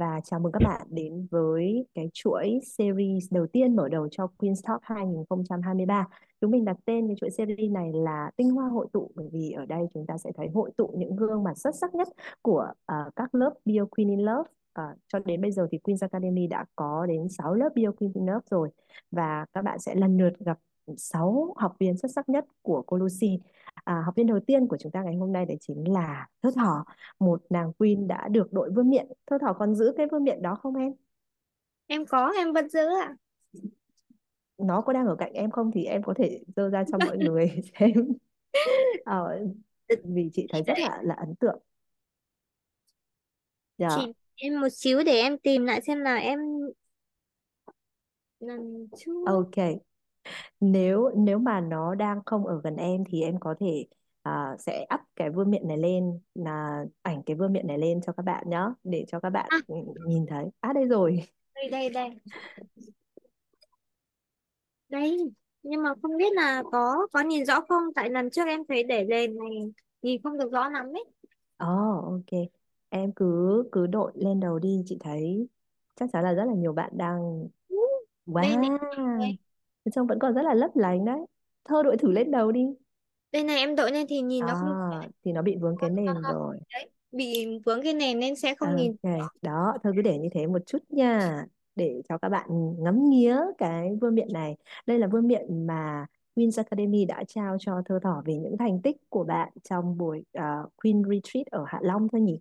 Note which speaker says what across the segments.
Speaker 1: và chào mừng các bạn đến với cái chuỗi series đầu tiên mở đầu cho Queen's Talk 2023. Chúng mình đặt tên cái chuỗi series này là tinh hoa hội tụ bởi vì ở đây chúng ta sẽ thấy hội tụ những gương mặt xuất sắc nhất của uh, các lớp Bio Queen in Love. Uh, cho đến bây giờ thì Queen's Academy đã có đến 6 lớp Bio Queen in Love rồi và các bạn sẽ lần lượt gặp 6 học viên xuất sắc nhất của cô Lucy. À, học viên đầu tiên của chúng ta ngày hôm nay đấy chính là Thơ Thỏ, một nàng queen đã được đội vương miện. Thơ Thỏ còn giữ cái vương miện đó không em?
Speaker 2: Em có, em vẫn giữ ạ.
Speaker 1: Nó có đang ở cạnh em không thì em có thể dơ ra cho mọi người xem. Ờ, vì chị thấy rất là là ấn tượng. Dạ.
Speaker 2: Chị em một xíu để em tìm lại xem là em lần trước.
Speaker 1: Ok. Nếu nếu mà nó đang không ở gần em thì em có thể à, sẽ up cái vương miện này lên là ảnh cái vương miện này lên cho các bạn nhé để cho các bạn
Speaker 2: À,
Speaker 1: nhìn thấy. À đây rồi.
Speaker 2: đây đây đây. Đây, nhưng mà không biết là có có nhìn rõ không? Tại lần trước em thấy để lên này nhìn không được rõ lắm ấy.
Speaker 1: Ồ, ok. Em cứ cứ đội lên đầu đi, chị thấy chắc chắn là rất là nhiều bạn đang
Speaker 2: Đây này,
Speaker 1: wow.
Speaker 2: Đây,
Speaker 1: Trông vẫn còn rất là lấp lánh đấy. Thơ đội thử lên đầu đi.
Speaker 2: đây này em đội lên thì nhìn nó không
Speaker 1: À, thì nó bị vướng cái nền rồi.
Speaker 2: đấy, bị vướng cái nền nên sẽ không nhìn
Speaker 1: Ok, đó, thôi cứ để như thế một chút nha, để cho các bạn ngắm nghía cái vương miện này. Đây là vương miện mà Queen's Academy đã trao cho Thơ Thỏ về những thành tích của bạn trong buổi à, Queen Retreat ở Hạ Long thôi nhỉ?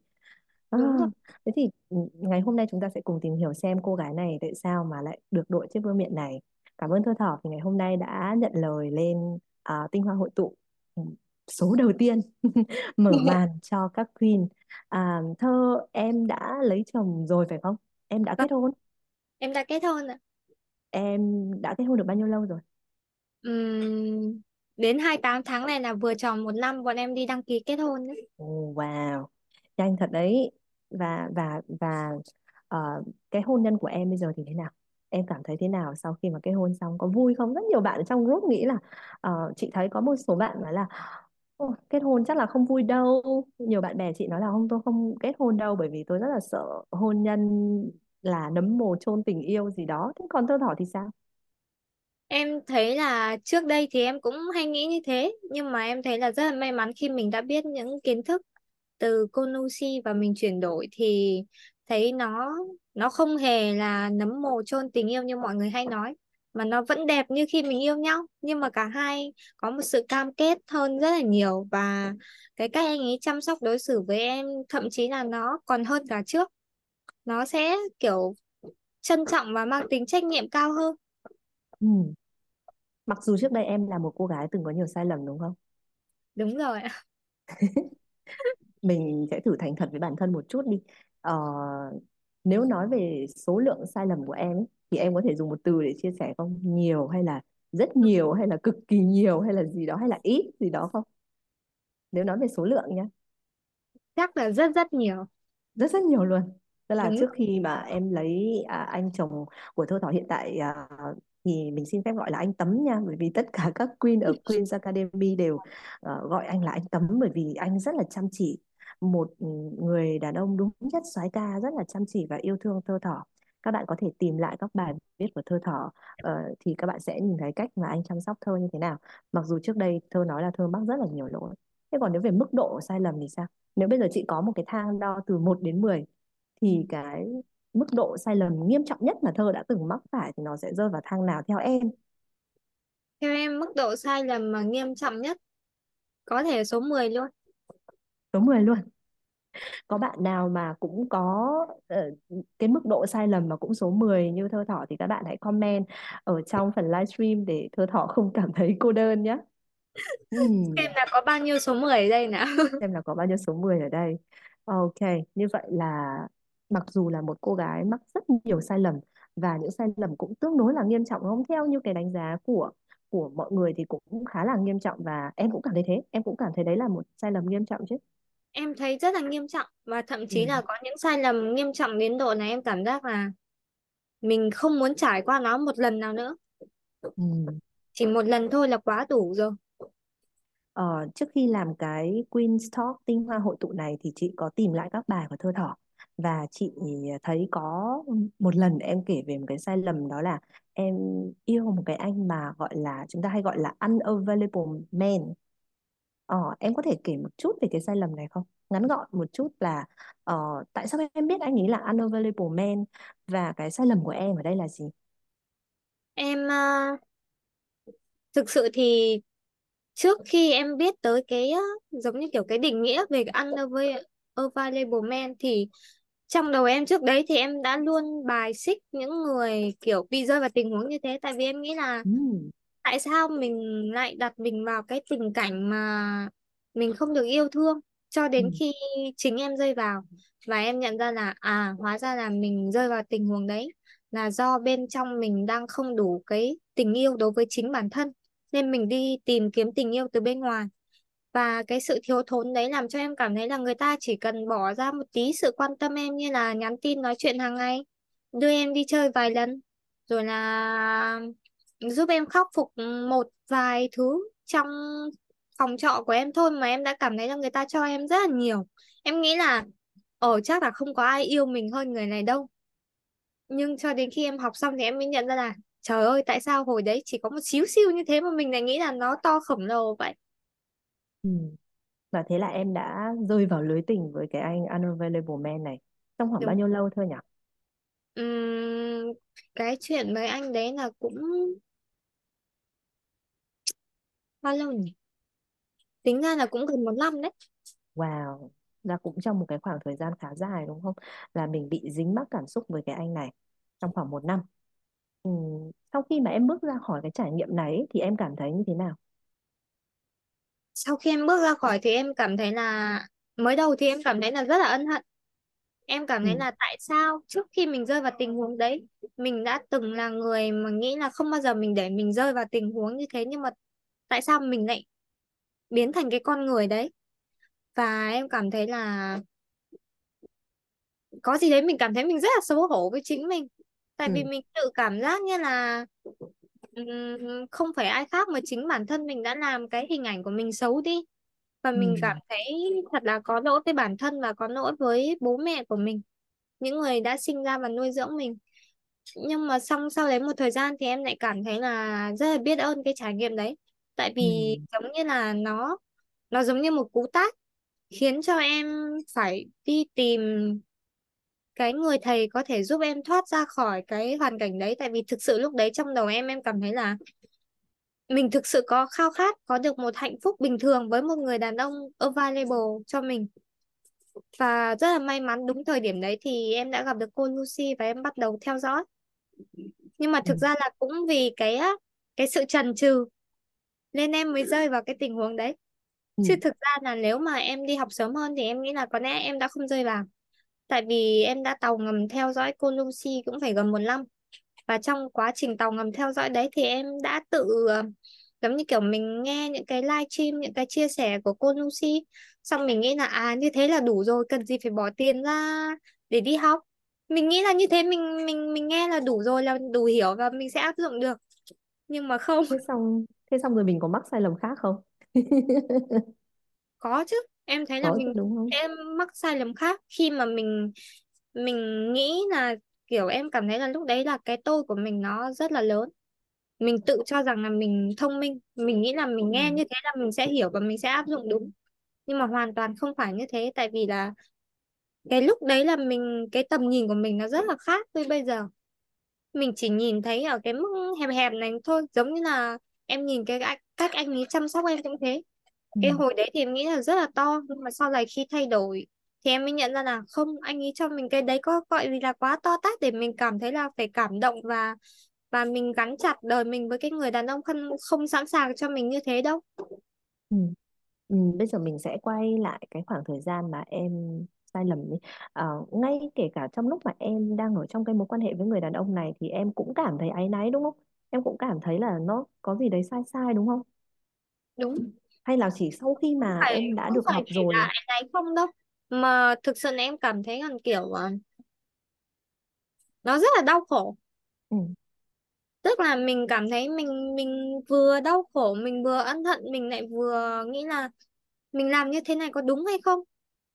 Speaker 1: À,
Speaker 2: đúng rồi.
Speaker 1: thế thì ừ, ngày hôm nay chúng ta sẽ cùng tìm hiểu xem cô gái này tại sao mà lại được đội chiếc vương miện này. Cảm ơn Thơ Thỏ vì ngày hôm nay đã nhận lời lên à, tinh hoa hội tụ ừ, số đầu tiên mở màn cho các queen. À, Thơ em đã lấy chồng rồi phải không? Em đã
Speaker 2: Vâng,
Speaker 1: kết hôn?
Speaker 2: em đã kết hôn ạ.
Speaker 1: Em đã kết hôn được bao nhiêu lâu rồi?
Speaker 2: Ừm, đến 28 tháng này là vừa tròn một năm bọn em đi đăng ký kết hôn đấy.
Speaker 1: Ồ, wow, nhanh thật đấy. Và và và ờ, cái hôn nhân của em bây giờ thì thế nào? Em cảm thấy thế nào sau khi mà kết hôn xong? Có vui không? Rất nhiều bạn ở trong group nghĩ là ờ, chị thấy có một số bạn nói là kết hôn chắc là không vui đâu. Nhiều bạn bè chị nói là không tôi không kết hôn đâu bởi vì tôi rất là sợ hôn nhân là nấm mồ chôn tình yêu gì đó. Thế còn tôi Thỏ thì sao?
Speaker 2: Em thấy là trước đây thì em cũng hay nghĩ như thế nhưng mà em thấy là rất là may mắn khi mình đã biết những kiến thức từ Konushi và mình chuyển đổi thì thấy nó nó không hề là nấm mồ chôn tình yêu như mọi người hay nói mà nó vẫn đẹp như khi mình yêu nhau. Nhưng mà cả hai có một sự cam kết hơn rất là nhiều và cái cách anh ấy chăm sóc đối xử với em thậm chí là nó còn hơn cả trước. Nó sẽ kiểu trân trọng và mang tính trách nhiệm cao hơn.
Speaker 1: Ừ. Mặc dù trước đây em là một cô gái từng có nhiều sai lầm đúng không?
Speaker 2: đúng rồi
Speaker 1: mình sẽ thử thành thật với bản thân một chút đi ờ, nếu nói về số lượng sai lầm của em ấy, thì em có thể dùng một từ để chia sẻ không? Nhiều hay là rất nhiều hay là cực kỳ nhiều hay là gì đó hay là ít gì đó không? Nếu nói về số lượng nhé
Speaker 2: chắc là rất rất nhiều.
Speaker 1: Rất rất nhiều luôn. Tức là
Speaker 2: đúng
Speaker 1: trước khi mà em lấy à, anh chồng của Thơ Thỏ hiện tại à, thì mình xin phép gọi là anh Tấm nha. Bởi vì tất cả các queen ở Queen's Academy đều ờ, gọi anh là anh Tấm bởi vì anh rất là chăm chỉ một người đàn ông đúng chất soái ca rất là chăm chỉ và yêu thương Thơ Thỏ các bạn có thể tìm lại các bài viết của Thơ Thỏ ờ, thì các bạn sẽ nhìn thấy cách mà anh chăm sóc Thơ như thế nào mặc dù trước đây Thơ nói là Thơ mắc rất là nhiều lỗi thế còn nếu về mức độ sai lầm thì sao nếu bây giờ chị có một cái thang đo từ một đến 10 thì cái mức độ sai lầm nghiêm trọng nhất mà Thơ đã từng mắc phải thì nó sẽ rơi vào thang nào theo em?
Speaker 2: theo em mức độ sai lầm mà nghiêm trọng nhất có thể số 10 luôn
Speaker 1: Số 10 luôn. Có bạn nào mà cũng có ờ, cái mức độ sai lầm mà cũng số 10 như Thơ Thỏ thì các bạn hãy comment ở trong phần livestream để Thơ Thỏ không cảm thấy cô đơn nhé.
Speaker 2: Xem là có bao nhiêu số 10 ở đây nào
Speaker 1: xem là có bao nhiêu số 10 ở đây. Ok, như vậy là mặc dù là một cô gái mắc rất nhiều sai lầm và những sai lầm cũng tương đối là nghiêm trọng không theo như cái đánh giá của của mọi người thì cũng khá là nghiêm trọng và em cũng cảm thấy thế em cũng cảm thấy đấy là một sai lầm nghiêm trọng chứ
Speaker 2: Em thấy rất là nghiêm trọng và thậm
Speaker 1: ừ.
Speaker 2: chí là có những sai lầm nghiêm trọng đến độ này em cảm giác là mình không muốn trải qua nó một lần nào nữa.
Speaker 1: Ừ.
Speaker 2: Chỉ một lần thôi là quá đủ rồi.
Speaker 1: Ờ, trước khi làm cái Queen Talk tinh hoa hội tụ này thì chị có tìm lại các bài của Thơ Thỏ và chị thấy có một lần em kể về một cái sai lầm đó là em yêu một cái anh mà gọi là chúng ta hay gọi là unavailable man. Ờ, em có thể kể một chút về cái sai lầm này không? Ngắn gọn một chút là ờ, tại sao em biết anh ấy là unavailable man và cái sai lầm của em ở đây là gì?
Speaker 2: Em uh, thực sự thì trước khi em biết tới cái uh, giống như kiểu cái định nghĩa về unavailable man thì trong đầu em trước đấy thì em đã luôn bài xích những người kiểu bị rơi vào tình huống như thế tại vì em nghĩ là
Speaker 1: Ừ.
Speaker 2: tại sao mình lại đặt mình vào cái tình cảnh mà mình không được yêu thương cho
Speaker 1: Ừ.
Speaker 2: đến khi chính em rơi vào và em nhận ra là à hóa ra là mình rơi vào tình huống đấy là do bên trong mình đang không đủ cái tình yêu đối với chính bản thân nên mình đi tìm kiếm tình yêu từ bên ngoài và cái sự thiếu thốn đấy làm cho em cảm thấy là người ta chỉ cần bỏ ra một tí sự quan tâm em như là nhắn tin nói chuyện hàng ngày, đưa em đi chơi vài lần, rồi là giúp em khắc phục một vài thứ trong phòng trọ của em thôi mà em đã cảm thấy là người ta cho em rất là nhiều. Em nghĩ là ở chắc là không có ai yêu mình hơn người này đâu. Nhưng cho đến khi em học xong thì em mới nhận ra là trời ơi tại sao hồi đấy chỉ có một xíu xiu như thế mà mình lại nghĩ là nó to khổng lồ vậy.
Speaker 1: Ừ. Và thế là em đã rơi vào lưới tình với cái anh unavailable man này trong khoảng bao
Speaker 2: Đúng.
Speaker 1: nhiêu lâu thôi nhỉ?
Speaker 2: Ừm, cái chuyện với anh đấy là cũng bao lâu nhỉ? Tính ra là cũng gần một năm đấy.
Speaker 1: Wow, là cũng trong một cái khoảng thời gian khá dài đúng không? Là mình bị dính mắc cảm xúc với cái anh này trong khoảng một năm. Ừ. Sau khi mà em bước ra khỏi cái trải nghiệm này ấy, thì em cảm thấy như thế nào?
Speaker 2: Sau khi em bước ra khỏi thì em cảm thấy là mới đầu thì em cảm thấy là rất là ân hận. Em cảm thấy
Speaker 1: Ừ.
Speaker 2: là tại sao trước khi mình rơi vào tình huống đấy, mình đã từng là người mà nghĩ là không bao giờ mình để mình rơi vào tình huống như thế nhưng mà tại sao mình lại biến thành cái con người đấy? Và em cảm thấy là có gì đấy mình cảm thấy mình rất là xấu hổ với chính mình. Tại vì
Speaker 1: Ừ.
Speaker 2: mình tự cảm giác như là không phải ai khác mà chính bản thân mình đã làm cái hình ảnh của mình xấu đi. Và
Speaker 1: Ừ.
Speaker 2: mình cảm thấy thật là có lỗi với bản thân và có lỗi với bố mẹ của mình, những người đã sinh ra và nuôi dưỡng mình. Nhưng mà xong sau đấy một thời gian thì em lại cảm thấy là rất là biết ơn cái trải nghiệm đấy. Tại
Speaker 1: Ừ.
Speaker 2: vì giống như là nó nó giống như một cú tát khiến cho em phải đi tìm cái người thầy có thể giúp em thoát ra khỏi cái hoàn cảnh đấy tại vì thực sự lúc đấy trong đầu em em cảm thấy là mình thực sự có khao khát có được một hạnh phúc bình thường với một người đàn ông available cho mình và rất là may mắn đúng thời điểm đấy thì em đã gặp được cô Lucy và em bắt đầu theo dõi nhưng mà
Speaker 1: Ừ.
Speaker 2: thực ra là cũng vì cái cái sự chần chừ nên em mới rơi vào cái tình huống đấy.
Speaker 1: Ừ.
Speaker 2: chứ thực ra là nếu mà em đi học sớm hơn thì em nghĩ là có lẽ em đã không rơi vào. Tại vì em đã tàu ngầm theo dõi cô Lucy cũng phải gần một năm. Và trong quá trình tàu ngầm theo dõi đấy thì em đã tự ờ, giống như kiểu mình nghe những cái live stream những cái chia sẻ của cô Lucy xong mình nghĩ là à như thế là đủ rồi cần gì phải bỏ tiền ra để đi học. Mình nghĩ là như thế mình mình mình nghe là đủ rồi là đủ hiểu và mình sẽ áp dụng được. Nhưng mà không.
Speaker 1: Xong thế xong rồi mình có mắc sai lầm khác không?
Speaker 2: có chứ em thấy là
Speaker 1: Có chứ
Speaker 2: mình
Speaker 1: đúng không?
Speaker 2: em mắc sai lầm khác khi mà mình mình nghĩ là kiểu em cảm thấy là lúc đấy là cái tôi của mình nó rất là lớn mình tự cho rằng là mình thông minh mình nghĩ là mình
Speaker 1: Ừ.
Speaker 2: nghe như thế là mình sẽ hiểu và mình sẽ áp dụng đúng nhưng mà hoàn toàn không phải như thế tại vì là cái lúc đấy là mình cái tầm nhìn của mình nó rất là khác với bây giờ mình chỉ nhìn thấy ở cái mức hẹp hẹp này thôi giống như là em nhìn cái cách anh ấy chăm sóc em cũng thế
Speaker 1: Ừ.
Speaker 2: cái hồi đấy thì em nghĩ là rất là to nhưng mà sau này khi thay đổi thì em mới nhận ra là không anh ấy cho mình cái đấy có gọi gì là quá to tát để mình cảm thấy là phải cảm động và và mình gắn chặt đời mình với cái người đàn ông không không sẵn sàng cho mình như thế đâu
Speaker 1: Ừ. Ừ. Bây giờ mình sẽ quay lại cái khoảng thời gian mà em sai lầm ấy. Ờ, ngay kể cả trong lúc mà em đang ở trong cái mối quan hệ với người đàn ông này thì em cũng cảm thấy áy náy đúng không? Em cũng cảm thấy là nó có gì đấy sai sai đúng không?
Speaker 2: đúng
Speaker 1: Hay là chỉ sau khi mà
Speaker 2: phải
Speaker 1: em đã
Speaker 2: không
Speaker 1: được
Speaker 2: phải
Speaker 1: học
Speaker 2: chỉ
Speaker 1: rồi
Speaker 2: là em ấy không đâu mà thực sự là em cảm thấy là kiểu à, nó rất là đau khổ
Speaker 1: ừ.
Speaker 2: tức là mình cảm thấy mình mình vừa đau khổ mình vừa ân hận mình lại vừa nghĩ là mình làm như thế này có đúng hay không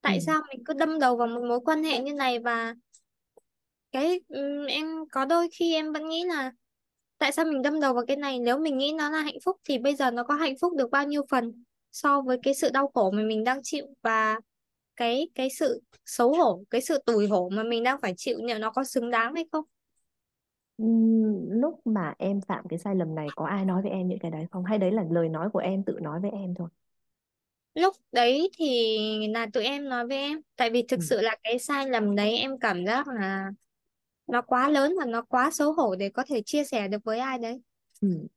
Speaker 1: Ừ.
Speaker 2: tại sao mình cứ đâm đầu vào một mối quan hệ như này và cái ừm, em có đôi khi em vẫn nghĩ là tại sao mình đâm đầu vào cái này nếu mình nghĩ nó là hạnh phúc thì bây giờ nó có hạnh phúc được bao nhiêu phần so với cái sự đau khổ mà mình đang chịu và cái cái sự xấu hổ cái sự tủi hổ mà mình đang phải chịu liệu nó có xứng đáng hay không
Speaker 1: lúc mà em phạm cái sai lầm này có ai nói với em những cái đấy không? Hay đấy là lời nói của em tự nói với em thôi?
Speaker 2: lúc đấy thì là tụi em nói với em tại vì
Speaker 1: Ừ.
Speaker 2: thực sự là cái sai lầm đấy em cảm giác là nó quá lớn và nó quá xấu hổ để có thể chia sẻ được với ai đấy
Speaker 1: Ừ.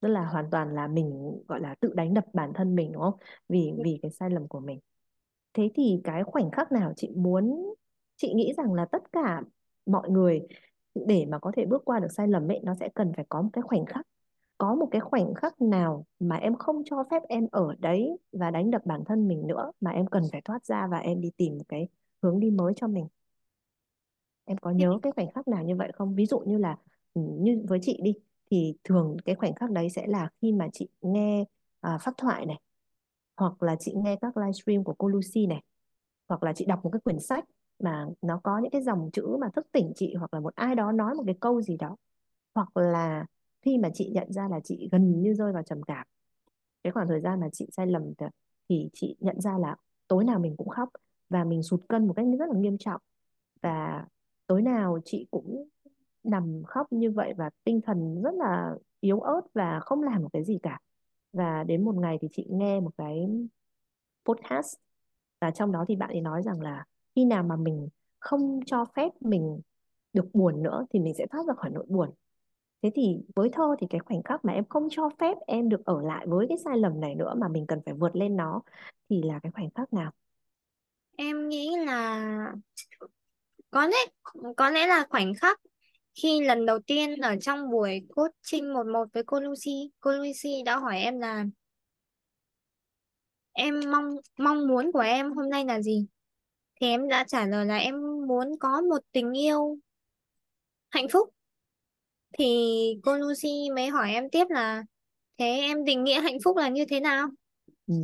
Speaker 1: Tức là hoàn toàn là mình gọi là tự đánh đập bản thân mình đúng không? Vì vì cái sai lầm của mình. Thế thì cái khoảnh khắc nào chị muốn chị nghĩ rằng là tất cả mọi người để mà có thể bước qua được sai lầm ấy nó sẽ cần phải có một cái khoảnh khắc có một cái khoảnh khắc nào mà em không cho phép em ở đấy và đánh đập bản thân mình nữa mà em cần phải thoát ra và em đi tìm một cái hướng đi mới cho mình em có nhớ cái khoảnh khắc nào như vậy không? Ví dụ như là ừ, như với chị đi thì thường cái khoảnh khắc đấy sẽ là khi mà chị nghe à, pháp thoại này hoặc là chị nghe các livestream của cô Lucy này hoặc là chị đọc một cái quyển sách mà nó có những cái dòng chữ mà thức tỉnh chị hoặc là một ai đó nói một cái câu gì đó. Hoặc là khi mà chị nhận ra là chị gần như rơi vào trầm cảm cái khoảng thời gian mà chị sai lầm thì thì chị nhận ra là tối nào mình cũng khóc và mình sụt cân một cách rất là nghiêm trọng. Và tối nào chị cũng nằm khóc như vậy và tinh thần rất là yếu ớt và không làm một cái gì cả. Và đến một ngày thì chị nghe một cái podcast và trong đó thì bạn ấy nói rằng là khi nào mà mình không cho phép mình được buồn nữa thì mình sẽ thoát ra khỏi nỗi buồn. Thế thì với thơ thì cái khoảnh khắc mà em không cho phép em được ở lại với cái sai lầm này nữa mà mình cần phải vượt lên nó thì là cái khoảnh khắc nào?
Speaker 2: Em nghĩ là có lẽ có lẽ là khoảnh khắc khi lần đầu tiên ở trong buổi coaching một một với cô Lucy. Cô Lucy đã hỏi em là, em mong mong muốn của em hôm nay là gì? Thì em đã trả lời là, em muốn có một tình yêu hạnh phúc. Thì cô Lucy mới hỏi em tiếp là, thế em định nghĩa hạnh phúc là như thế nào?
Speaker 1: Ừ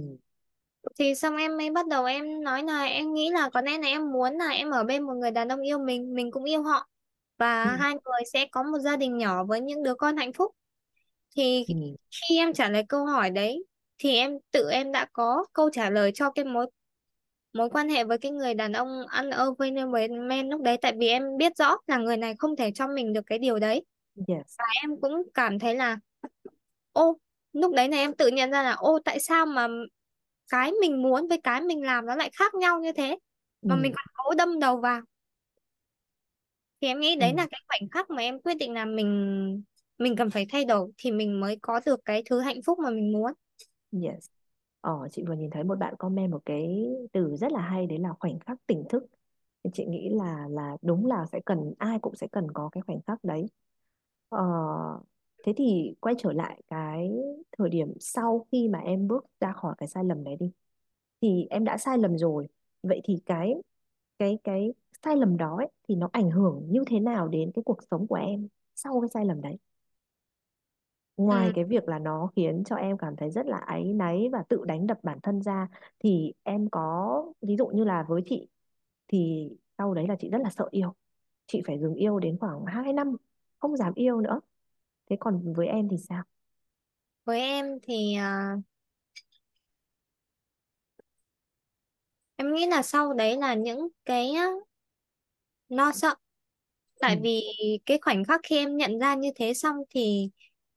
Speaker 2: thì xong em mới bắt đầu em nói là em nghĩ là có lẽ là em muốn là em ở bên một người đàn ông yêu mình mình cũng yêu họ.
Speaker 1: Ừ.
Speaker 2: và hai người sẽ có một gia đình nhỏ với những đứa con hạnh phúc. Thì
Speaker 1: Ừ.
Speaker 2: khi em trả lời câu hỏi đấy thì em tự em đã có câu trả lời cho cái mối mối quan hệ với cái người đàn ông ăn men lúc đấy. Tại vì em biết rõ là người này không thể cho mình được cái điều đấy.
Speaker 1: Yes.
Speaker 2: Và em cũng cảm thấy là ô lúc đấy này em tự nhận ra là ô tại sao mà cái mình muốn với cái mình làm nó lại khác nhau như thế. Mà mình
Speaker 1: ừ.
Speaker 2: còn cố đâm đầu vào. Thì em nghĩ
Speaker 1: Ừ.
Speaker 2: đấy là cái khoảnh khắc mà em quyết định là mình mình cần phải thay đổi thì mình mới có được cái thứ hạnh phúc mà mình muốn.
Speaker 1: Yes. Ờ chị vừa nhìn thấy một bạn comment một cái từ rất là hay đấy là khoảnh khắc tỉnh thức. Chị nghĩ là là đúng là sẽ cần ai cũng sẽ cần có cái khoảnh khắc đấy. Ờ, thế thì quay trở lại cái thời điểm sau khi mà em bước ra khỏi cái sai lầm đấy đi. Thì em đã sai lầm rồi. Vậy thì cái cái cái sai lầm đó ấy, thì nó ảnh hưởng như thế nào đến cái cuộc sống của em sau cái sai lầm đấy? Ngoài
Speaker 2: ừ.
Speaker 1: cái việc là nó khiến cho em cảm thấy rất là áy náy và tự đánh đập bản thân ra thì em có ví dụ như là với chị thì sau đấy là chị rất là sợ yêu. Chị phải dừng yêu đến khoảng 2 năm không dám yêu nữa thế còn với em thì sao?
Speaker 2: Với em thì à, em nghĩ là sau đấy là những cái á, lo sợ.
Speaker 1: Ừ.
Speaker 2: tại vì cái khoảnh khắc khi em nhận ra như thế xong thì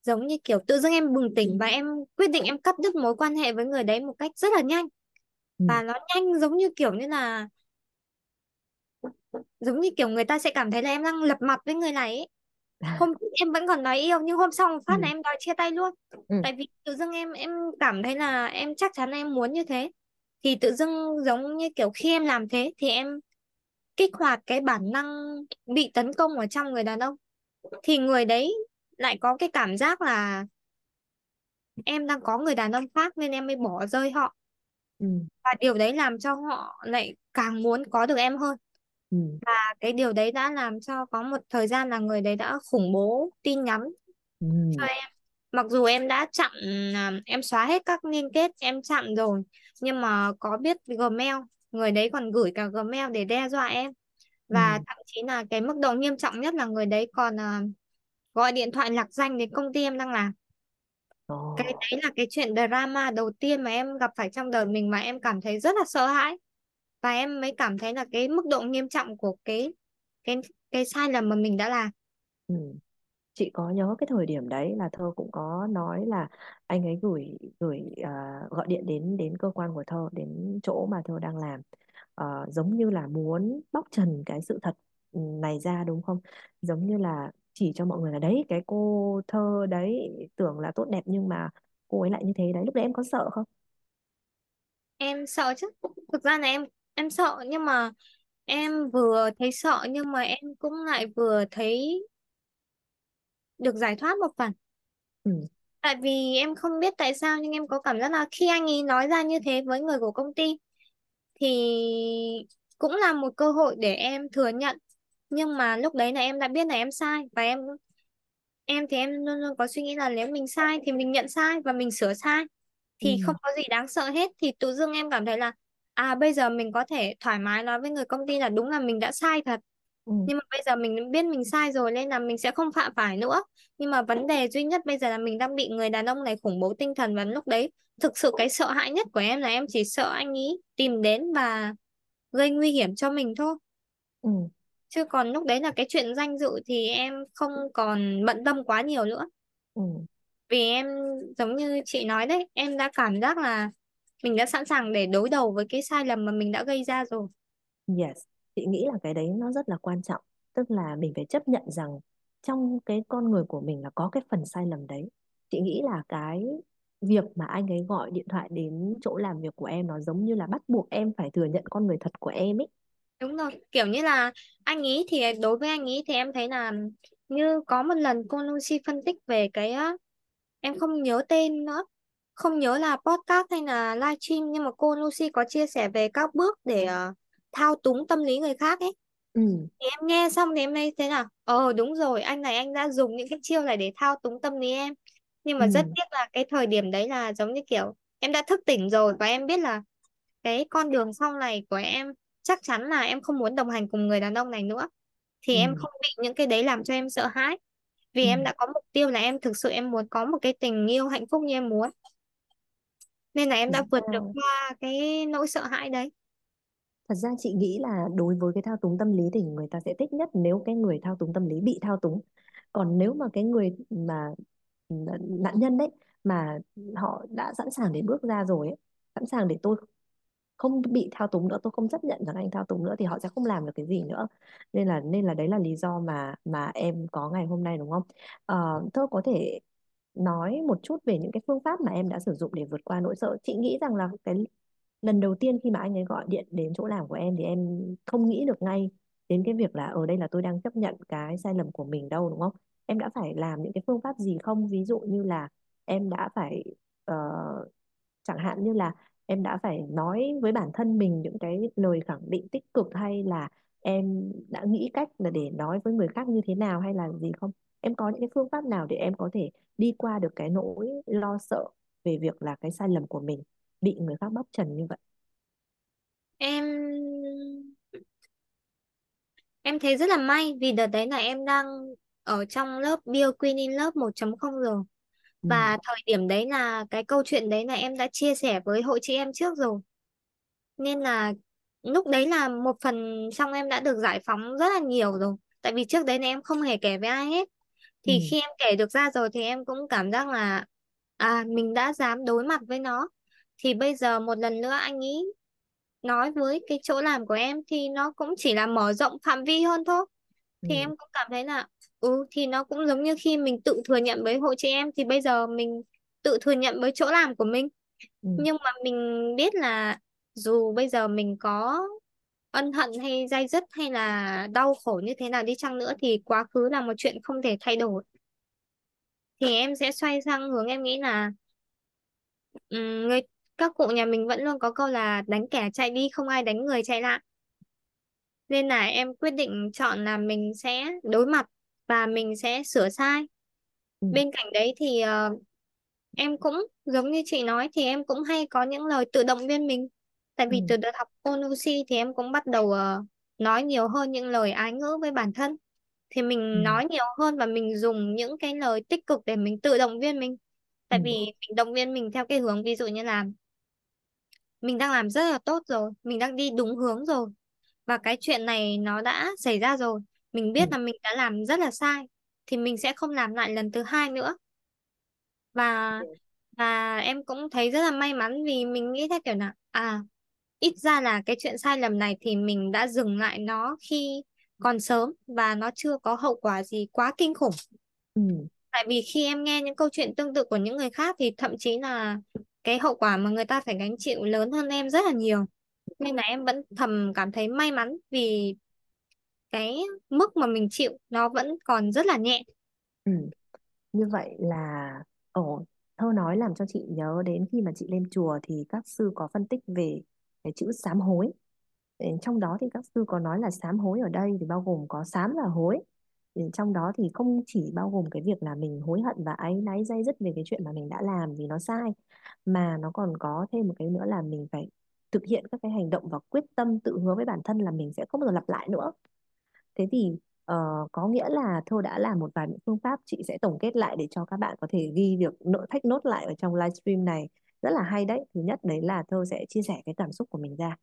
Speaker 2: giống như kiểu tự dưng em bừng tỉnh và em quyết định em cắt đứt mối quan hệ với người đấy một cách rất là nhanh.
Speaker 1: Ừ.
Speaker 2: Và nó nhanh giống như kiểu như là giống như kiểu người ta sẽ cảm thấy là em đang lập mặt với người này ấy. Hôm trước em vẫn còn nói yêu nhưng hôm sau phát là
Speaker 1: ừ.
Speaker 2: em đòi chia tay luôn.
Speaker 1: Ừ.
Speaker 2: Tại vì tự dưng em em cảm thấy là em chắc chắn là em muốn như thế. Thì tự dưng giống như kiểu khi em làm thế thì em kích hoạt cái bản năng bị tấn công ở trong người đàn ông. Thì người đấy lại có cái cảm giác là em đang có người đàn ông khác nên em mới bỏ rơi họ.
Speaker 1: Ừ.
Speaker 2: Và điều đấy làm cho họ lại càng muốn có được em hơn
Speaker 1: ừ.
Speaker 2: Và cái điều đấy đã làm cho có một thời gian là người đấy đã khủng bố tin nhắn
Speaker 1: ừ.
Speaker 2: cho em. Mặc dù em đã chặn à, em xóa hết các liên kết em chặn rồi nhưng mà có biết Gmail người đấy còn gửi cả Gmail để đe dọa em.
Speaker 1: Ừ.
Speaker 2: và thậm chí là cái mức độ nghiêm trọng nhất là người đấy còn à, gọi điện thoại lạc danh đến công ty em đang làm. Cái đấy là cái chuyện drama đầu tiên mà em gặp phải trong đời mình mà em cảm thấy rất là sợ hãi và em mới cảm thấy là cái mức độ nghiêm trọng của cái cái cái sai lầm mà mình đã làm.
Speaker 1: Ừ. Chị có nhớ cái thời điểm đấy là Thơ cũng có nói là anh ấy gửi gửi à, gọi điện đến đến cơ quan của Thơ đến chỗ mà Thơ đang làm. Ờ, giống như là muốn bóc trần cái sự thật này ra đúng không? Giống như là chỉ cho mọi người là đấy cái cô Thơ đấy tưởng là tốt đẹp nhưng mà cô ấy lại như thế đấy. Lúc đấy em có sợ không?
Speaker 2: Em sợ chứ. Thực ra là em em sợ nhưng mà em vừa thấy sợ nhưng mà em cũng lại vừa thấy được giải thoát một phần.
Speaker 1: Ừ.
Speaker 2: Tại vì em không biết tại sao nhưng em có cảm giác là khi anh ấy nói ra như thế với người của công ty thì cũng là một cơ hội để em thừa nhận. Nhưng mà lúc đấy là em đã biết là em sai và em em thì em luôn luôn có suy nghĩ là nếu mình sai thì mình nhận sai và mình sửa sai
Speaker 1: ừ.
Speaker 2: thì không có gì đáng sợ hết. Thì tự dưng em cảm thấy là à bây giờ mình có thể thoải mái nói với người công ty là đúng là mình đã sai thật.
Speaker 1: Ừ.
Speaker 2: Nhưng mà bây giờ mình biết mình sai rồi nên là mình sẽ không phạm phải nữa. Nhưng mà vấn đề duy nhất bây giờ là mình đang bị người đàn ông này khủng bố tinh thần và lúc đấy thực sự cái sợ hãi nhất của em là em chỉ sợ anh ấy tìm đến và gây nguy hiểm cho mình thôi.
Speaker 1: Ừ.
Speaker 2: Chứ còn lúc đấy là cái chuyện danh dự thì em không còn bận tâm quá nhiều nữa.
Speaker 1: Ừ.
Speaker 2: Vì em giống như chị nói đấy em đã cảm giác là mình đã sẵn sàng để đối đầu với cái sai lầm mà mình đã gây ra rồi
Speaker 1: Yes, chị nghĩ là cái đấy nó rất là quan trọng. Tức là mình phải chấp nhận rằng trong cái con người của mình là có cái phần sai lầm đấy. Chị nghĩ là cái việc mà anh ấy gọi điện thoại đến chỗ làm việc của em nó giống như là bắt buộc em phải thừa nhận con người thật của em ấy.
Speaker 2: đúng rồi kiểu như là anh ý thì đối với anh ý thì em thấy là như có một lần cô Lucy phân tích về cái em không nhớ tên nữa không nhớ là podcast hay là livestream nhưng mà cô Lucy có chia sẻ về các bước để ờ, thao túng tâm lý người khác ấy.
Speaker 1: Ừ,
Speaker 2: thì em nghe xong thì em thấy thế nào? Ờ đúng rồi anh này anh đã dùng những cái chiêu này để thao túng tâm lý em. Nhưng
Speaker 1: ừ,
Speaker 2: mà rất tiếc là cái thời điểm đấy là giống như kiểu em đã thức tỉnh rồi và em biết là cái con đường sau này của em chắc chắn là em không muốn đồng hành cùng người đàn ông này nữa. Thì
Speaker 1: ừ,
Speaker 2: em không bị những cái đấy làm cho em sợ hãi. Vì
Speaker 1: ừ.
Speaker 2: em đã có mục tiêu là em thực sự em muốn có một cái tình yêu hạnh phúc như em muốn nên là em đã vượt được qua cái nỗi sợ hãi đấy.
Speaker 1: Thật ra chị nghĩ là đối với cái thao túng tâm lý thì người ta sẽ thích nhất nếu cái người thao túng tâm lý bị thao túng. Còn nếu mà cái người mà nạn nhân đấy mà họ đã sẵn sàng để bước ra rồi ấy, sẵn sàng để tôi không bị thao túng nữa tôi không chấp nhận rằng anh thao túng nữa thì họ sẽ không làm được cái gì nữa. Nên là nên là đấy là lý do mà mà em có ngày hôm nay đúng không? Ờ, tôi có thể nói một chút về những cái phương pháp mà em đã sử dụng để vượt qua nỗi sợ. Chị nghĩ rằng là cái lần đầu tiên khi mà anh ấy gọi điện đến chỗ làm của em thì em không nghĩ được ngay đến cái việc là ở đây là tôi đang chấp nhận cái sai lầm của mình đâu đúng không? Em đã phải làm những cái phương pháp gì không? Ví dụ như là em đã phải uh, chẳng hạn như là em đã phải nói với bản thân mình những cái lời khẳng định tích cực hay là em đã nghĩ cách là để nói với người khác như thế nào hay là gì không? Em có những cái phương pháp nào để em có thể đi qua được cái nỗi lo sợ về việc là cái sai lầm của mình bị người khác bóc trần như vậy?
Speaker 2: em em thấy rất là may vì đợt đấy là em đang ở trong lớp Bio Queen in Love 1.0 rồi
Speaker 1: Ừ.
Speaker 2: và thời điểm đấy là cái câu chuyện đấy là em đã chia sẻ với hội chị em trước rồi nên là lúc đấy là một phần trong em đã được giải phóng rất là nhiều rồi tại vì trước đấy là em không hề kể với ai hết
Speaker 1: Ừ.
Speaker 2: thì khi em kể được ra rồi thì em cũng cảm giác là à mình đã dám đối mặt với nó thì bây giờ một lần nữa anh ý nói với cái chỗ làm của em thì nó cũng chỉ là mở rộng phạm vi hơn thôi
Speaker 1: Ừ.
Speaker 2: thì em cũng cảm thấy là ừ thì nó cũng giống như khi mình tự thừa nhận với hội chị em thì bây giờ mình tự thừa nhận với chỗ làm của mình
Speaker 1: Ừ.
Speaker 2: nhưng mà mình biết là dù bây giờ mình có ân hận hay day dứt hay là đau khổ như thế nào đi chăng nữa thì quá khứ là một chuyện không thể thay đổi. Thì em sẽ xoay sang hướng em nghĩ là ừm, người các cụ nhà mình vẫn luôn có câu là đánh kẻ chạy đi không ai đánh người chạy lại nên là em quyết định chọn là mình sẽ đối mặt và mình sẽ sửa sai.
Speaker 1: Ừ.
Speaker 2: bên cạnh đấy thì ờ, em cũng giống như chị nói thì em cũng hay có những lời tự động viên mình tại vì
Speaker 1: Ừ.
Speaker 2: từ đợt học Konushi thì em cũng bắt đầu ờ, nói nhiều hơn những lời ái ngữ với bản thân thì
Speaker 1: Ừ.
Speaker 2: mình nói nhiều hơn và mình dùng những cái lời tích cực để mình tự động viên mình tại
Speaker 1: Ừ.
Speaker 2: vì mình động viên mình theo cái hướng ví dụ như là mình đang làm rất là tốt rồi mình đang đi đúng hướng rồi và cái chuyện này nó đã xảy ra rồi mình
Speaker 1: Ừ.
Speaker 2: biết là mình đã làm rất là sai thì mình sẽ không làm lại lần thứ hai nữa và và em cũng thấy rất là may mắn vì mình nghĩ theo kiểu là à ít ra là cái chuyện sai lầm này thì mình đã dừng lại nó khi còn sớm và nó chưa có hậu quả gì quá kinh khủng
Speaker 1: Ừ.
Speaker 2: tại vì khi em nghe những câu chuyện tương tự của những người khác thì thậm chí là cái hậu quả mà người ta phải gánh chịu lớn hơn em rất là nhiều nên là em vẫn thầm cảm thấy may mắn vì cái mức mà mình chịu nó vẫn còn rất là nhẹ
Speaker 1: Ừ. Như vậy là ồ thơ nói làm cho chị nhớ đến khi mà chị lên chùa thì các sư có phân tích về cái chữ sám hối. Trong đó thì các sư có nói là sám hối ở đây thì bao gồm có sám là hối. Trong đó thì không chỉ bao gồm cái việc là mình hối hận và áy náy dây dứt về cái chuyện mà mình đã làm vì nó sai mà nó còn có thêm một cái nữa là mình phải thực hiện các cái hành động và quyết tâm tự hứa với bản thân là mình sẽ không bao giờ lặp lại nữa. Thế thì uh, có nghĩa là thôi đã làm một vài những phương pháp chị sẽ tổng kết lại để cho các bạn có thể ghi việc nội thách nốt lại ở trong livestream này rất là hay đấy. Thứ nhất đấy là Thơ sẽ chia sẻ cái cảm xúc của mình ra.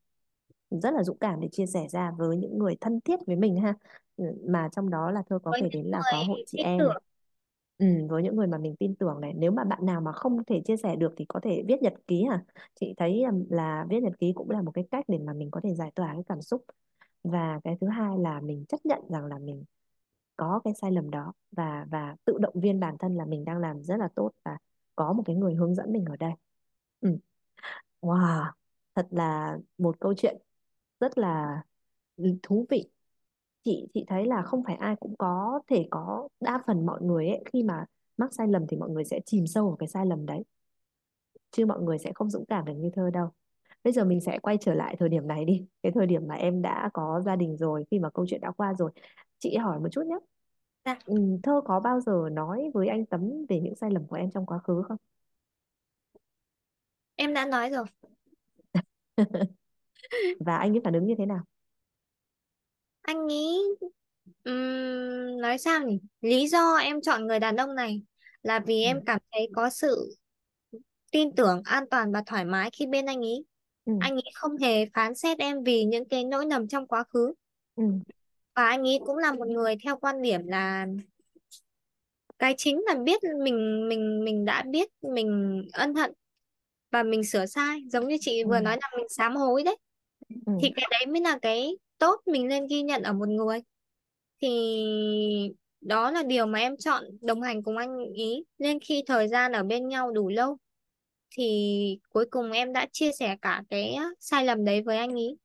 Speaker 1: Rất là dũng cảm để chia sẻ ra với những người thân thiết với mình ha. Ừ, mà trong đó là Thơ có
Speaker 2: với
Speaker 1: kể đến là có hội chị em.
Speaker 2: tưởng.
Speaker 1: Ừ, với những người mà mình tin tưởng này. Nếu mà bạn nào mà không thể chia sẻ được thì có thể viết nhật ký hả? Chị thấy là viết nhật ký cũng là một cái cách để mà mình có thể giải tỏa cái cảm xúc. Và cái thứ hai là mình chấp nhận rằng là mình có cái sai lầm đó. Và và tự động viên bản thân là mình đang làm rất là tốt và có một cái người hướng dẫn mình ở đây ừ. Wow, thật là một câu chuyện rất là thú vị. Chị chị thấy là không phải ai cũng có thể có đa phần mọi người ấy khi mà mắc sai lầm thì mọi người sẽ chìm sâu vào cái sai lầm đấy. Chứ mọi người sẽ không dũng cảm được như thơ đâu. Bây giờ mình sẽ quay trở lại thời điểm này đi cái thời điểm mà em đã có gia đình rồi khi mà câu chuyện đã qua rồi. Chị hỏi một chút nhé.
Speaker 2: Dạ,
Speaker 1: ừ, thơ có bao giờ nói với anh Tấm về những sai lầm của em trong quá khứ không
Speaker 2: em đã nói rồi
Speaker 1: và anh ấy phản ứng như thế nào
Speaker 2: anh nghĩ ừm, nói sao nhỉ lý do em chọn người đàn ông này là vì
Speaker 1: ừ.
Speaker 2: em cảm thấy có sự tin tưởng an toàn và thoải mái khi bên anh ấy
Speaker 1: Ừ.
Speaker 2: anh ấy không hề phán xét em vì những cái nỗi lầm trong quá khứ
Speaker 1: Ừ.
Speaker 2: và anh ấy cũng là một người theo quan điểm là cái chính là biết mình mình mình đã biết mình ân hận và mình sửa sai giống như chị
Speaker 1: Ừ.
Speaker 2: vừa nói là mình sám hối đấy
Speaker 1: Ừ.
Speaker 2: thì cái đấy mới là cái tốt mình nên ghi nhận ở một người thì đó là điều mà em chọn đồng hành cùng anh ý nên khi thời gian ở bên nhau đủ lâu thì cuối cùng em đã chia sẻ cả cái sai lầm đấy với anh ý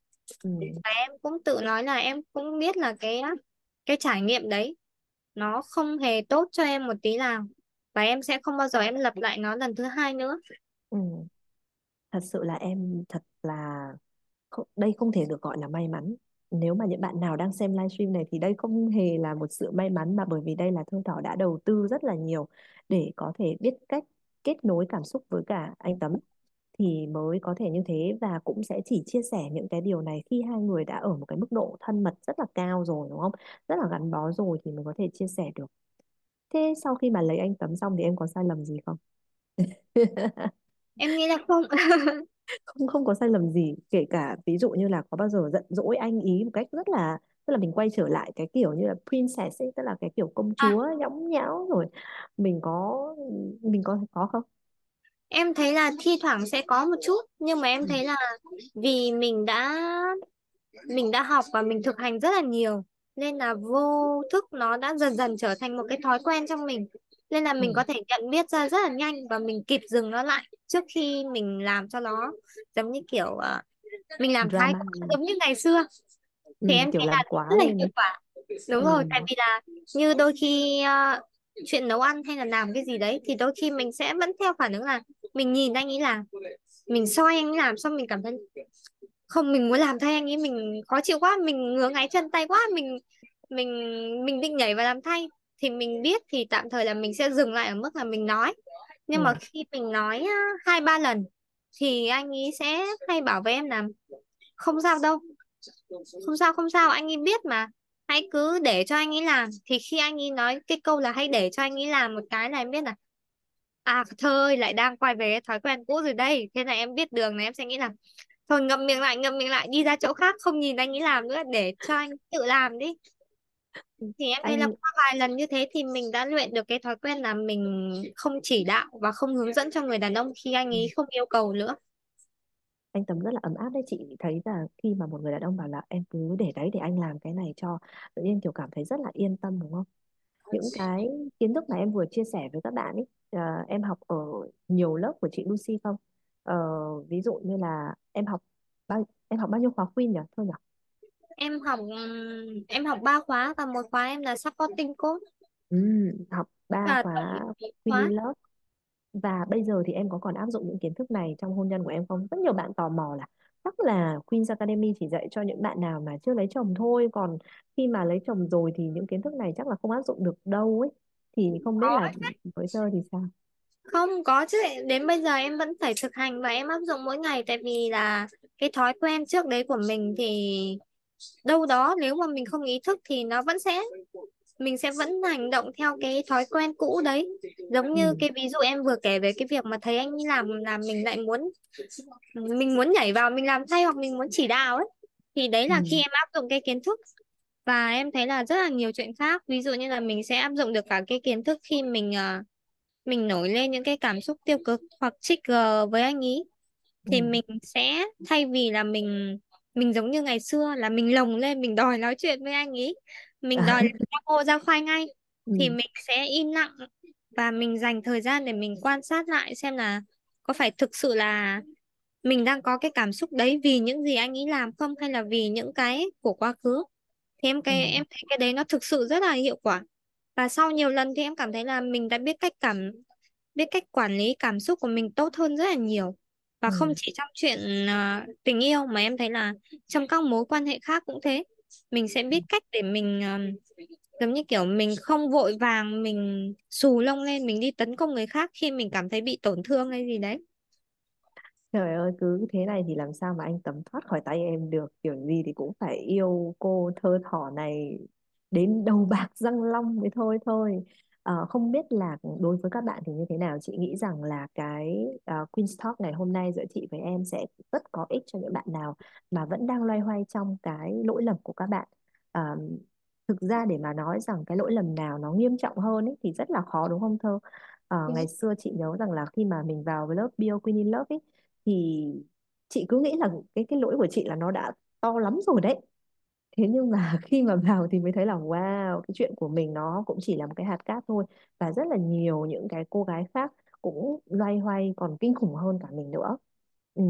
Speaker 1: Ừ.
Speaker 2: và em cũng tự nói là em cũng biết là cái cái trải nghiệm đấy nó không hề tốt cho em một tí nào và em sẽ không bao giờ em lặp lại nó lần thứ hai nữa
Speaker 1: Ừ thật sự là em thật là đây không thể được gọi là may mắn nếu mà những bạn nào đang xem livestream này thì đây không hề là một sự may mắn mà bởi vì đây là Thương Thảo đã đầu tư rất là nhiều để có thể biết cách kết nối cảm xúc với cả anh Tấm thì mới có thể như thế và cũng sẽ chỉ chia sẻ những cái điều này khi hai người đã ở một cái mức độ thân mật rất là cao rồi, đúng không? Rất là gắn bó rồi thì mới có thể chia sẻ được. Thế sau khi mà lấy anh Tấm xong thì em có sai lầm gì không?
Speaker 2: em nghĩ là không.
Speaker 1: Không không có sai lầm gì kể cả ví dụ như là có bao giờ giận dỗi anh ý một cách rất là tức là mình quay trở lại cái kiểu như là princess ấy, tức là cái kiểu công
Speaker 2: à,
Speaker 1: chúa nhõng nhẽo rồi. Mình có mình có có không?
Speaker 2: Em thấy là thi thoảng sẽ có một chút nhưng mà em
Speaker 1: ừ.
Speaker 2: thấy là vì mình đã mình đã học và mình thực hành rất là nhiều nên là vô thức nó đã dần dần trở thành một cái thói quen trong mình nên là
Speaker 1: ừ.
Speaker 2: mình có thể nhận biết ra rất là nhanh và mình kịp dừng nó lại trước khi mình làm cho nó giống như kiểu ờ, mình làm
Speaker 1: drama
Speaker 2: giống như ngày xưa.
Speaker 1: Ừ,
Speaker 2: thì em
Speaker 1: kiểu
Speaker 2: thấy là
Speaker 1: quá
Speaker 2: rất là hiệu quả. Đúng rồi tại
Speaker 1: ừ.
Speaker 2: vì là như đôi khi ờ, chuyện nấu ăn hay là làm cái gì đấy thì đôi khi mình sẽ vẫn theo phản ứng là mình nhìn anh ấy làm mình soi anh ấy làm xong mình cảm thấy không mình muốn làm thay anh ấy mình khó chịu quá mình ngứa ngáy chân tay quá mình mình mình định nhảy vào làm thay thì mình biết thì tạm thời là mình sẽ dừng lại ở mức là mình nói. Nhưng mà
Speaker 1: Ừ.
Speaker 2: khi mình nói hai ba lần thì anh ấy sẽ hay bảo với em là không sao đâu không sao không sao anh ấy biết mà hãy cứ để cho anh ấy làm. Thì khi anh ấy nói cái câu là hãy để cho anh ấy làm một cái là em biết là à thôi lại đang quay về thói quen cũ rồi đây. Thế là em biết đường này em sẽ nghĩ là thôi ngậm miệng lại ngậm miệng lại đi ra chỗ khác không nhìn anh ấy làm nữa để cho anh tự làm đi thì em thấy là
Speaker 1: anh
Speaker 2: qua vài lần như thế thì mình đã luyện được cái thói quen là mình không chỉ đạo và không hướng dẫn cho người đàn ông khi anh ấy không yêu cầu nữa.
Speaker 1: Anh Tấm rất là ấm áp đấy chị thấy là khi mà một người đàn ông bảo là em cứ để đấy để anh làm cái này cho tự nhiên kiểu cảm thấy rất là yên tâm đúng không? Những cái kiến thức mà em vừa chia sẻ với các bạn ấy à, em học ở nhiều lớp của chị Lucy không? Ờ, ví dụ như là em học bao em học bao nhiêu khóa Queen nhỉ? Thôi nhỉ
Speaker 2: em học em học ba khóa và một khóa em là supporting coach.
Speaker 1: Ừ, học ba
Speaker 2: và
Speaker 1: khóa
Speaker 2: khóa.
Speaker 1: Love và bây giờ thì em có còn áp dụng những kiến thức này trong hôn nhân của em không? Rất nhiều bạn tò mò là chắc là Queen's Academy chỉ dạy cho những bạn nào mà chưa lấy chồng thôi. Còn khi mà lấy chồng rồi thì những kiến thức này chắc là không áp dụng được đâu ấy. Thì không biết
Speaker 2: có
Speaker 1: là với thơ thì sao?
Speaker 2: Không có chứ. Đến bây giờ em vẫn phải thực hành và em áp dụng mỗi ngày. Tại vì là cái thói quen trước đấy của mình thì đâu đó nếu mà mình không ý thức thì nó vẫn sẽ mình sẽ vẫn hành động theo cái thói quen cũ đấy. Giống như
Speaker 1: ừ,
Speaker 2: cái ví dụ em vừa kể về cái việc mà thấy anh ấy làm làm mình lại muốn mình muốn nhảy vào mình làm thay hoặc mình muốn chỉ đạo ấy thì đấy
Speaker 1: ừ,
Speaker 2: là khi em áp dụng cái kiến thức. Và em thấy là rất là nhiều chuyện khác. Ví dụ như là mình sẽ áp dụng được cả cái kiến thức khi mình ờ, mình nổi lên những cái cảm xúc tiêu cực hoặc trigger với anh ý
Speaker 1: ừ.
Speaker 2: thì mình sẽ thay vì là mình mình giống như ngày xưa là mình lồng lên mình đòi nói chuyện với anh ý. Mình đòi là ra ô ra khoai ngay thì
Speaker 1: ừ,
Speaker 2: mình sẽ im lặng và mình dành thời gian để mình quan sát lại xem là có phải thực sự là mình đang có cái cảm xúc đấy vì những gì anh ấy làm không hay là vì những cái của quá khứ. Thì em
Speaker 1: ừ,
Speaker 2: cái em thấy cái đấy nó thực sự rất là hiệu quả. Và sau nhiều lần thì em cảm thấy là mình đã biết cách cảm biết cách quản lý cảm xúc của mình tốt hơn rất là nhiều và không
Speaker 1: ừ.
Speaker 2: chỉ trong chuyện à, tình yêu mà em thấy là trong các mối quan hệ khác cũng thế. Mình sẽ biết cách để mình à, giống như kiểu mình không vội vàng mình xù lông lên mình đi tấn công người khác khi mình cảm thấy bị tổn thương hay gì đấy.
Speaker 1: Trời ơi cứ thế này thì làm sao mà anh Tấm thoát khỏi tay em được? Kiểu gì thì cũng phải yêu cô thơ thỏ này đến đầu bạc răng long mới thôi thôi Ờ, không biết là đối với các bạn thì như thế nào? Chị nghĩ rằng là cái uh, Queen's Talk ngày hôm nay giữa chị với em sẽ rất có ích cho những bạn nào mà vẫn đang loay hoay trong cái lỗi lầm của các bạn. Ờ, thực ra để mà nói rằng cái lỗi lầm nào nó nghiêm trọng hơn ấy, thì rất là khó đúng không Thơ? Ờ, ngày xưa chị nhớ rằng là khi mà mình vào với lớp Bio Queen in Love ấy thì chị cứ nghĩ là cái cái lỗi của chị là nó đã to lắm rồi đấy thế nhưng mà khi mà vào thì mới thấy là wow cái chuyện của mình nó cũng chỉ là một cái hạt cát thôi. Và rất là nhiều những cái cô gái khác cũng loay hoay còn kinh khủng hơn cả mình nữa. Ừ,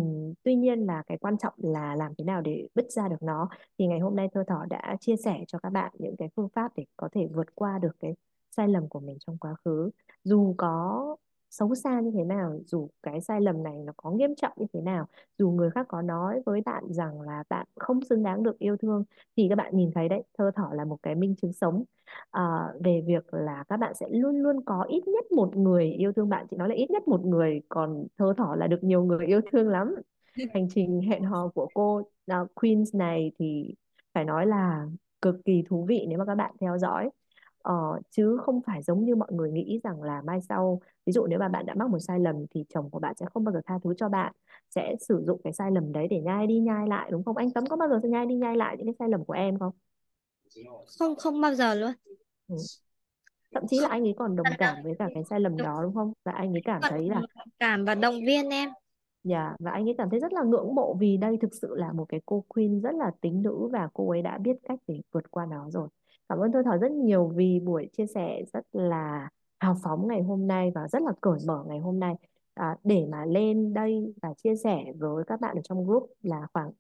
Speaker 1: tuy nhiên là cái quan trọng là làm thế nào để bứt ra được nó. Thì ngày hôm nay Thơ Thỏ đã chia sẻ cho các bạn những cái phương pháp để có thể vượt qua được cái sai lầm của mình trong quá khứ. Dù có xấu xa như thế nào dù cái sai lầm này nó có nghiêm trọng như thế nào dù người khác có nói với bạn rằng là bạn không xứng đáng được yêu thương thì các bạn nhìn thấy đấy Thơ Thỏ là một cái minh chứng sống. À, về việc là các bạn sẽ luôn luôn có ít nhất một người yêu thương bạn chị nói là ít nhất một người còn Thơ Thỏ là được nhiều người yêu thương lắm. Hành trình hẹn hò của cô uh, Queens này thì phải nói là cực kỳ thú vị nếu mà các bạn theo dõi ờ, chứ không phải giống như mọi người nghĩ rằng là mai sau ví dụ nếu mà bạn đã mắc một sai lầm thì chồng của bạn sẽ không bao giờ tha thứ cho bạn sẽ sử dụng cái sai lầm đấy để nhai đi nhai lại đúng không? Anh Tấm có bao giờ nhai đi nhai lại những cái sai lầm của em không?
Speaker 2: Không không bao giờ luôn.
Speaker 1: Ừ. thậm chí là anh ấy còn đồng cảm với cả cái sai lầm đó đúng không? Và anh ấy cảm thấy là
Speaker 2: cảm và động viên em.
Speaker 1: Dạ, và anh ấy cảm thấy rất là ngưỡng mộ vì đây thực sự là một cái cô queen rất là tính nữ và cô ấy đã biết cách để vượt qua nó rồi. Cảm ơn Thôi Thảo rất nhiều vì buổi chia sẻ rất là hào phóng ngày hôm nay và rất là cởi mở ngày hôm nay. À, để mà lên đây và chia sẻ với các bạn ở trong group là khoảng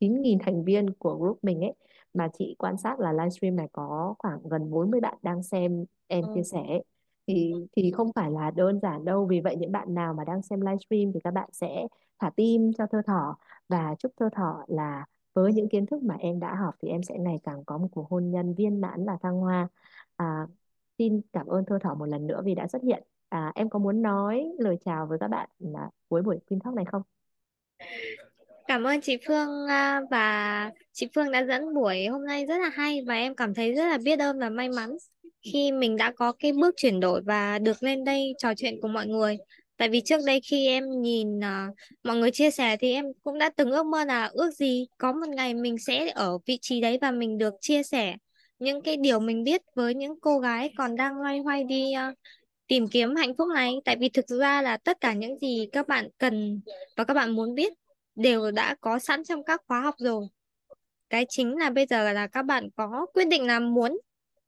Speaker 1: 9.000 thành viên của group mình ấy mà chị quan sát là livestream này có khoảng gần 40 bạn đang xem em chia sẻ ấy. thì thì không phải là đơn giản đâu vì vậy những bạn nào mà đang xem livestream thì các bạn sẽ thả tim cho thơ thỏ. Và chúc thơ thỏ là với những kiến thức mà em đã học thì em sẽ ngày càng có một cuộc hôn nhân viên mãn và thăng hoa à, xin cảm ơn thơ thỏ một lần nữa vì đã xuất hiện à, em có muốn nói lời chào với các bạn là cuối buổi phim Talk này không?
Speaker 2: Cảm ơn chị Phương à, và chị Phương đã dẫn buổi hôm nay rất là hay và em cảm thấy rất là biết ơn và may mắn khi mình đã có cái bước chuyển đổi và được lên đây trò chuyện cùng mọi người. Tại vì trước đây khi em nhìn uh, mọi người chia sẻ thì em cũng đã từng ước mơ là ước gì có một ngày mình sẽ ở vị trí đấy và mình được chia sẻ những cái điều mình biết với những cô gái còn đang loay hoay đi uh, tìm kiếm hạnh phúc này. Tại vì thực ra là tất cả những gì các bạn cần và các bạn muốn biết đều đã có sẵn trong các khóa học rồi. Cái chính là bây giờ là các bạn có quyết định là muốn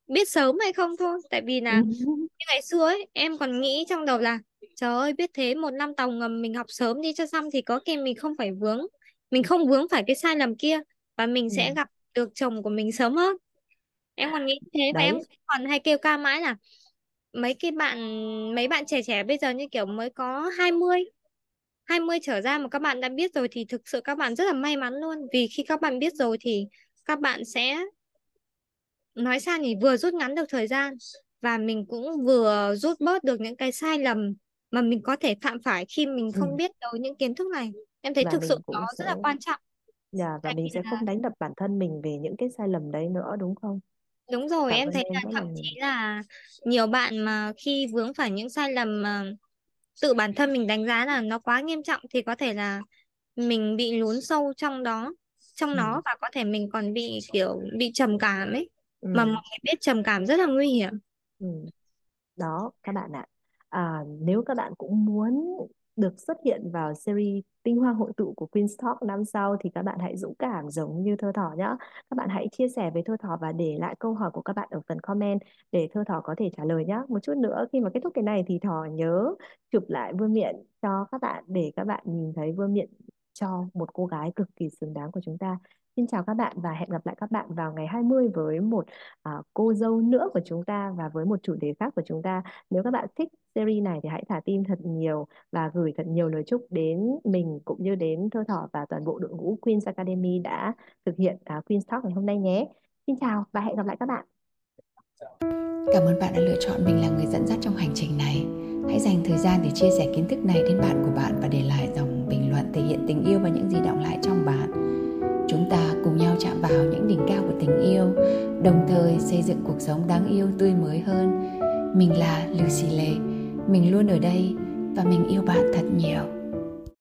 Speaker 2: biết sớm hay không thôi. Tại vì là như ngày xưa ấy, em còn nghĩ trong đầu là trời ơi biết thế một năm tàu ngầm mình học sớm đi cho xong thì có khi mình không phải vướng mình không vướng phải cái sai lầm kia và mình sẽ
Speaker 1: Ừ.
Speaker 2: gặp được chồng của mình sớm hơn em còn nghĩ thế và em còn hay kêu ca mãi là mấy cái bạn mấy bạn trẻ trẻ bây giờ như kiểu mới có 20 20 trở ra mà các bạn đã biết rồi thì thực sự các bạn rất là may mắn luôn vì khi các bạn biết rồi thì các bạn sẽ nói sao nhỉ vừa rút ngắn được thời gian và mình cũng vừa rút bớt được những cái sai lầm mà mình có thể phạm phải khi mình
Speaker 1: ừ.
Speaker 2: không biết đâu những kiến thức này em thấy
Speaker 1: và
Speaker 2: thực sự nó
Speaker 1: cũng
Speaker 2: rất
Speaker 1: sẽ
Speaker 2: là quan trọng
Speaker 1: dạ, và
Speaker 2: tại
Speaker 1: mình sẽ
Speaker 2: là
Speaker 1: không đánh đập bản thân mình về những cái sai lầm đấy nữa đúng không?
Speaker 2: đúng rồi
Speaker 1: Cảm
Speaker 2: em thấy
Speaker 1: em
Speaker 2: là thậm
Speaker 1: là
Speaker 2: chí là nhiều bạn mà khi vướng phải những sai lầm mà tự bản thân mình đánh giá là nó quá nghiêm trọng thì có thể là mình bị lún sâu trong đó trong
Speaker 1: Ừ.
Speaker 2: nó và có thể mình còn bị kiểu bị trầm cảm ấy mà
Speaker 1: Ừ.
Speaker 2: mọi người biết trầm cảm rất là nguy hiểm.
Speaker 1: Ừ. Đó các bạn ạ. À, nếu các bạn cũng muốn được xuất hiện vào series tinh hoa hội tụ của Queen's Talk năm sau thì các bạn hãy dũng cảm giống như Thơ Thỏ nhé các bạn hãy chia sẻ với Thơ Thỏ và để lại câu hỏi của các bạn ở phần comment để Thơ Thỏ có thể trả lời nhé một chút nữa khi mà kết thúc cái này thì Thỏ nhớ chụp lại vương miện cho các bạn để các bạn nhìn thấy vương miện cho một cô gái cực kỳ xứng đáng của chúng ta Xin chào các bạn và hẹn gặp lại các bạn vào ngày 20 với một uh, cô dâu nữa của chúng ta và với một chủ đề khác của chúng ta. Nếu các bạn thích series này thì hãy thả tim thật nhiều và gửi thật nhiều lời chúc đến mình cũng như đến Thơ Thỏ và toàn bộ đội ngũ Queen's Academy đã thực hiện uh, Queen's Talk ngày hôm nay nhé. Xin chào và hẹn gặp lại các bạn.
Speaker 3: Cảm ơn bạn đã lựa chọn mình là người dẫn dắt trong hành trình này. Hãy dành thời gian để chia sẻ kiến thức này đến bạn của bạn và để lại dòng bình luận thể hiện tình yêu và những gì động lại trong vào những đỉnh cao của tình yêu, đồng thời xây dựng cuộc sống đáng yêu tươi mới hơn. Mình là Lucy Lê, mình luôn ở đây và mình yêu bạn thật nhiều.